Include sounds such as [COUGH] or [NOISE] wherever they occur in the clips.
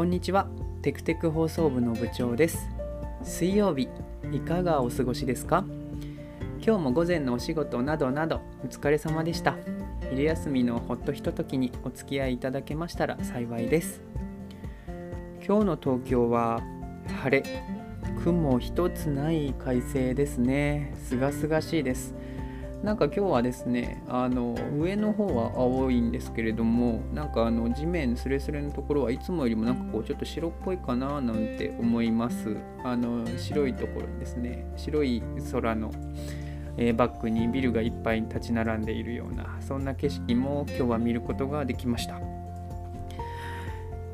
こんにちは。テクテク放送部の部長です。水曜日いかがお過ごしですか？今日も午前のお仕事などなどお疲れ様でした。昼休みのほっとひとときにお付き合いいただけましたら幸いです。今日の東京は晴れ。雲一つない快晴ですね。すがすがしいです。なんか今日はですねあの上の方は青いんですけれどもなんかあの地面スレスレのところはいつもよりもなんかこうちょっと白っぽいかななんて思います。あの白いところですね。白い空の、えー、バックにビルがいっぱい立ち並んでいるようなそんな景色も今日は見ることができました。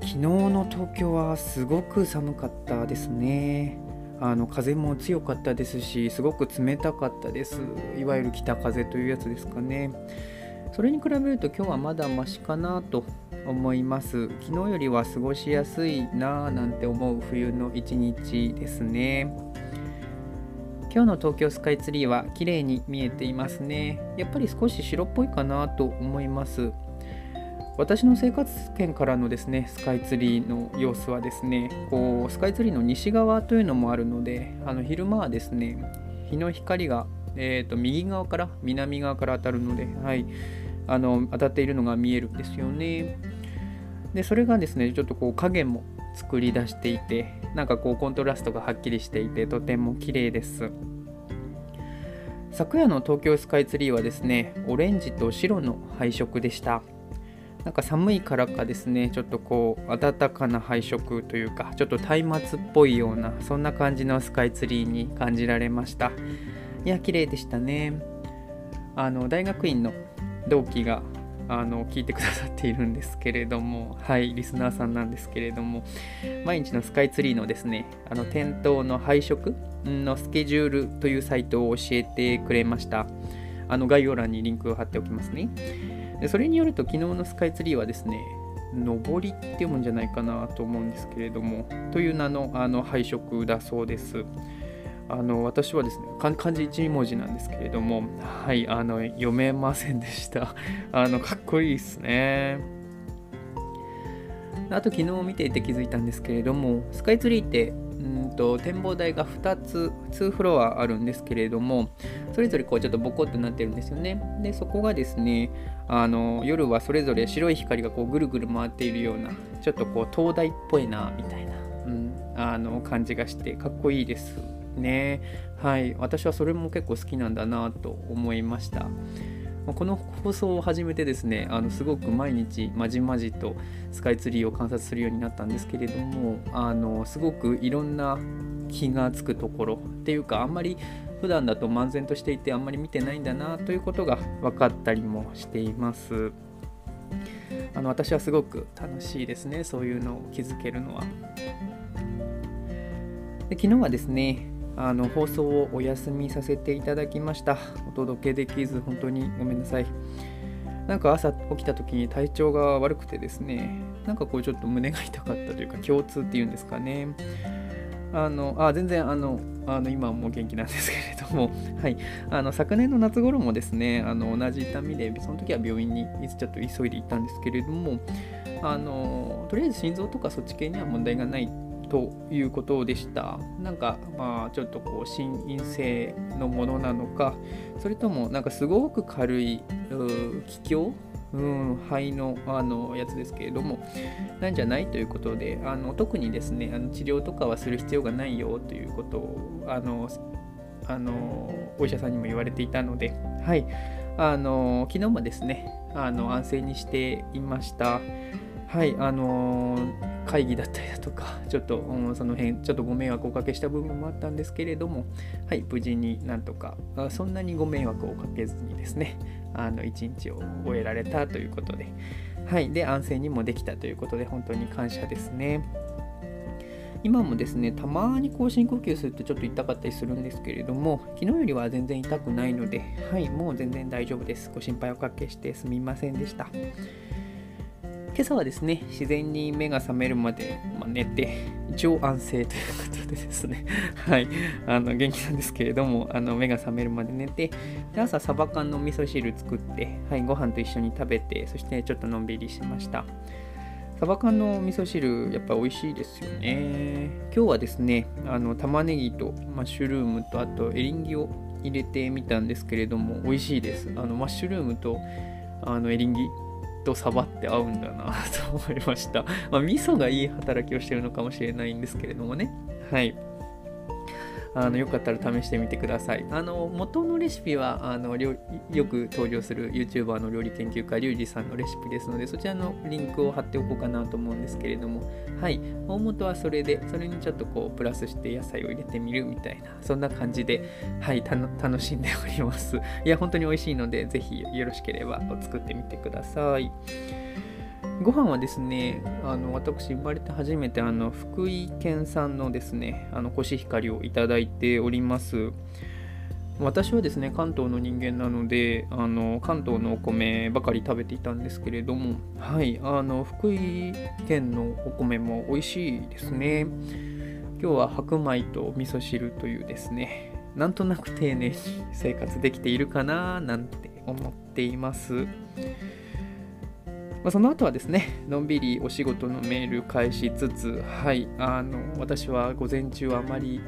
昨日の東京はすごく寒かったですね。あの風も強かったですしすごく冷たかったです。いわゆる北風というやつですかね。それに比べると今日はまだマシかなと思います。昨日よりは過ごしやすいなぁなんて思う冬の一日ですね。今日の東京スカイツリーは綺麗に見えていますね。やっぱり少し白っぽいかなと思います。私の生活圏からのですねスカイツリーの様子はですねこうスカイツリーの西側というのもあるのであの昼間はですね日の光が、えーと、右側から南側から当たるので、はい、あの当たっているのが見えるんですよね。でそれがですねちょっとこう影も作り出していてなんかこうコントラストがはっきりしていてとても綺麗です。昨夜の東京スカイツリーはですねオレンジと白の配色でした。なんか寒いからかですねちょっとこう暖かな配色というかちょっと松明っぽいようなそんな感じのスカイツリーに感じられました。いや綺麗でしたね。あの大学院の同期があの聞いてくださっているんですけれどもはいリスナーさんなんですけれども毎日のスカイツリーのですねあの点灯の配色のスケジュールというサイトを教えてくれました。あの概要欄にリンクを貼っておきますね。でそれによると昨日のスカイツリーはですね上りって読むんじゃないかなと思うんですけれどもという名のあの配色だそうです。あの私はですね漢字1文字なんですけれどもはいあの読めませんでした。[LAUGHS] あのかっこいいですね。あと昨日見ていて気づいたんですけれどもスカイツリーってと展望台が2つ2フロアあるんですけれどもそれぞれこうちょっとボコッとなってるんですよね。でそこがですねあの夜はそれぞれ白い光がこうぐるぐる回っているようなちょっとこう灯台っぽいなみたいな、うん、あの感じがしてかっこいいですね。はい。私はそれも結構好きなんだなと思いました。この放送を始めてですねあのすごく毎日まじまじとスカイツリーを観察するようになったんですけれどもあのすごくいろんな気がつくところっていうかあんまり普段だと漫然としていてあんまり見てないんだなということが分かったりもしています。あの私はすごく楽しいですねそういうのを気づけるのは。で昨日はですねあの放送をお休みさせていただきました。お届けできず本当にごめんなさい。なんか朝起きた時に体調が悪くてですねなんかこうちょっと胸が痛かったというか共通っていうんですかね。あのあ全然あのあの今はもう元気なんですけれども、[LAUGHS] はい、あの昨年の夏頃もですねあの同じ痛みでその時は病院にちょっと急いで行ったんですけれどもあのとりあえず心臓とかそっち系には問題がないということでした。なんかまあちょっとこう心因性のものなのかそれともなんかすごく軽い気境うん、肺のあのやつですけれどもなんじゃないということであの特にですねあの治療とかはする必要がないよということをあのあのお医者さんにも言われていたので、はい、あの昨日もですねあの安静にしていました。はい、あの、会議だったりだとか、ちょっと、その辺、ちょっとご迷惑をおかけした部分もあったんですけれども、はい、無事になんとか、そんなにご迷惑をかけずにですね、[LAUGHS] あの、一日を終えられたということで、はい、で、安静にもできたということで、本当に感謝ですね。今もですね、たまにこう深呼吸するとちょっと痛かったりするんですけれども、昨日よりは全然痛くないので、はい、もう全然大丈夫です。ご心配おかけしてすみませんでした。今朝はですね、自然に目が覚めるまで、まあ、寝て、一応安静ということでですね、[LAUGHS] はい、あの元気なんですけれども、あの目が覚めるまで寝て、で朝、サバ缶の味噌汁作って、はい、ご飯と一緒に食べて、そしてちょっとのんびりしました。サバ缶の味噌汁やっぱ美味しいですよね。今日はですねあの玉ねぎとマッシュルームとあとエリンギを入れてみたんですけれども美味しいです。あのマッシュルームとあのエリンギとサバって合うんだな [LAUGHS] と思いました、まあ、味噌がいい働きをしてるのかもしれないんですけれどもね。はい。あのよかったら試してみてください。あの元のレシピはあのよく登場する YouTuber の料理研究家リュウジさんのレシピですのでそちらのリンクを貼っておこうかなと思うんですけれどもはい大元はそれでそれにちょっとこうプラスして野菜を入れてみるみたいなそんな感じではい楽しんでおります。いや本当に美味しいのでぜひよろしければ作ってみてください。ご飯はですね、あの私、生まれて初めてあの福井県産のですね、あのコシヒカリをいただいております。私はですね、関東の人間なので、あの関東のお米ばかり食べていたんですけれども、はい、あの福井県のお米も美味しいですね。今日は白米と味噌汁というですね、なんとなく丁寧に生活できているかななんて思っています。まあ、その後はですね、[LAUGHS] のんびりお仕事のメール返しつつ、はい、あの私は午前中はあまり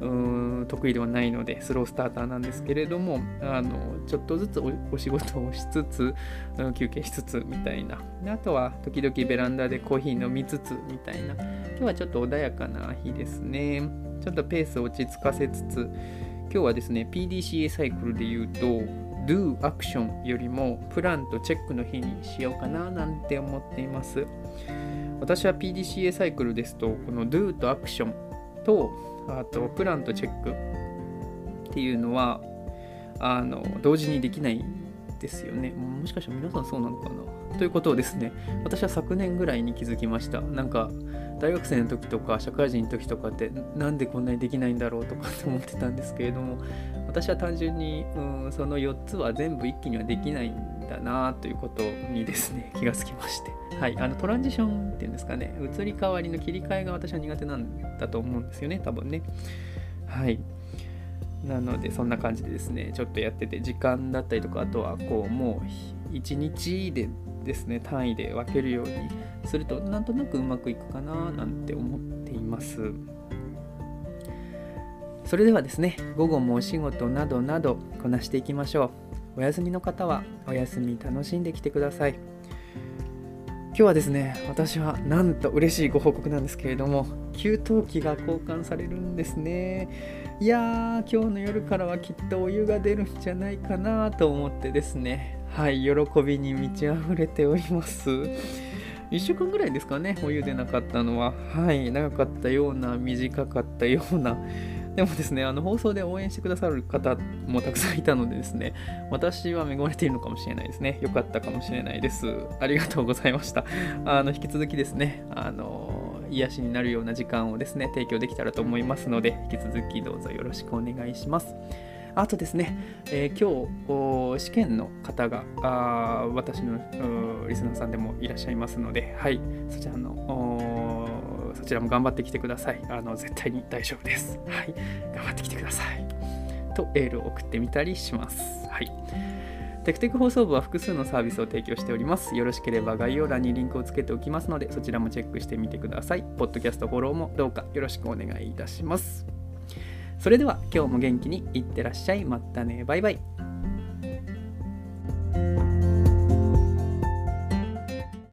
うん得意ではないのでスロースターターなんですけれどもあのちょっとずつお仕事をしつつ、うん、休憩しつつみたいな。であとは時々ベランダでコーヒー飲みつつみたいな。今日はちょっと穏やかな日ですね。ちょっとペースを落ち着かせつつ今日はですね PDCA サイクルで言うと do アクションよりもプランとチェックの日にしようかななんて思っています。私は PDCA サイクルですとこの do とアクションとあとプランとチェックっていうのはあの同時にできないですよね。もしかしたら皆さんそうなのかな。ということをですね私は昨年ぐらいに気づきました。なんか大学生の時とか社会人の時とかってなんでこんなにできないんだろうとかって思ってたんですけれども私は単純に、うん、その4つは全部一気にはできないんだなということにですね気がつきまして。はいあのトランジションっていうんですかね。移り変わりの切り替えが私は苦手なんだと思うんですよね多分ね。はい。なのでそんな感じでですねちょっとやってて時間だったりとかあとはこうもう1日でですね単位で分けるようにするとなんとなくうまくいくかななんて思っています。それではですね午後もお仕事などなどこなしていきましょう。お休みの方はお休み楽しんできてください。今日はですね私はなんと嬉しいご報告なんですけれども給湯器が交換されるんですね。いやー今日の夜からはきっとお湯が出るんじゃないかなと思ってですね。はい喜びに満ち溢れております。1週間ぐらいですかねお湯出なかったのは。はい長かったような短かったような。でもですね、あの放送で応援してくださる方もたくさんいたのでですね、私は恵まれているのかもしれないですね。よかったかもしれないです。ありがとうございました。あの引き続きですね、あの癒しになるような時間をですね、提供できたらと思いますので、引き続きどうぞよろしくお願いします。あとですね、えー、今日試験の方が私のリスナーさんでもいらっしゃいますので、はい、そちらのそちらも頑張ってきてください。あの絶対に大丈夫です。はい、頑張ってきてください。とエールを送ってみたりします。はい。テクテク放送部は複数のサービスを提供しております。よろしければ概要欄にリンクをつけておきますので、そちらもチェックしてみてください。ポッドキャストフォローもどうかよろしくお願いいたします。それでは今日も元気にいってらっしゃい。またね。バイバイ。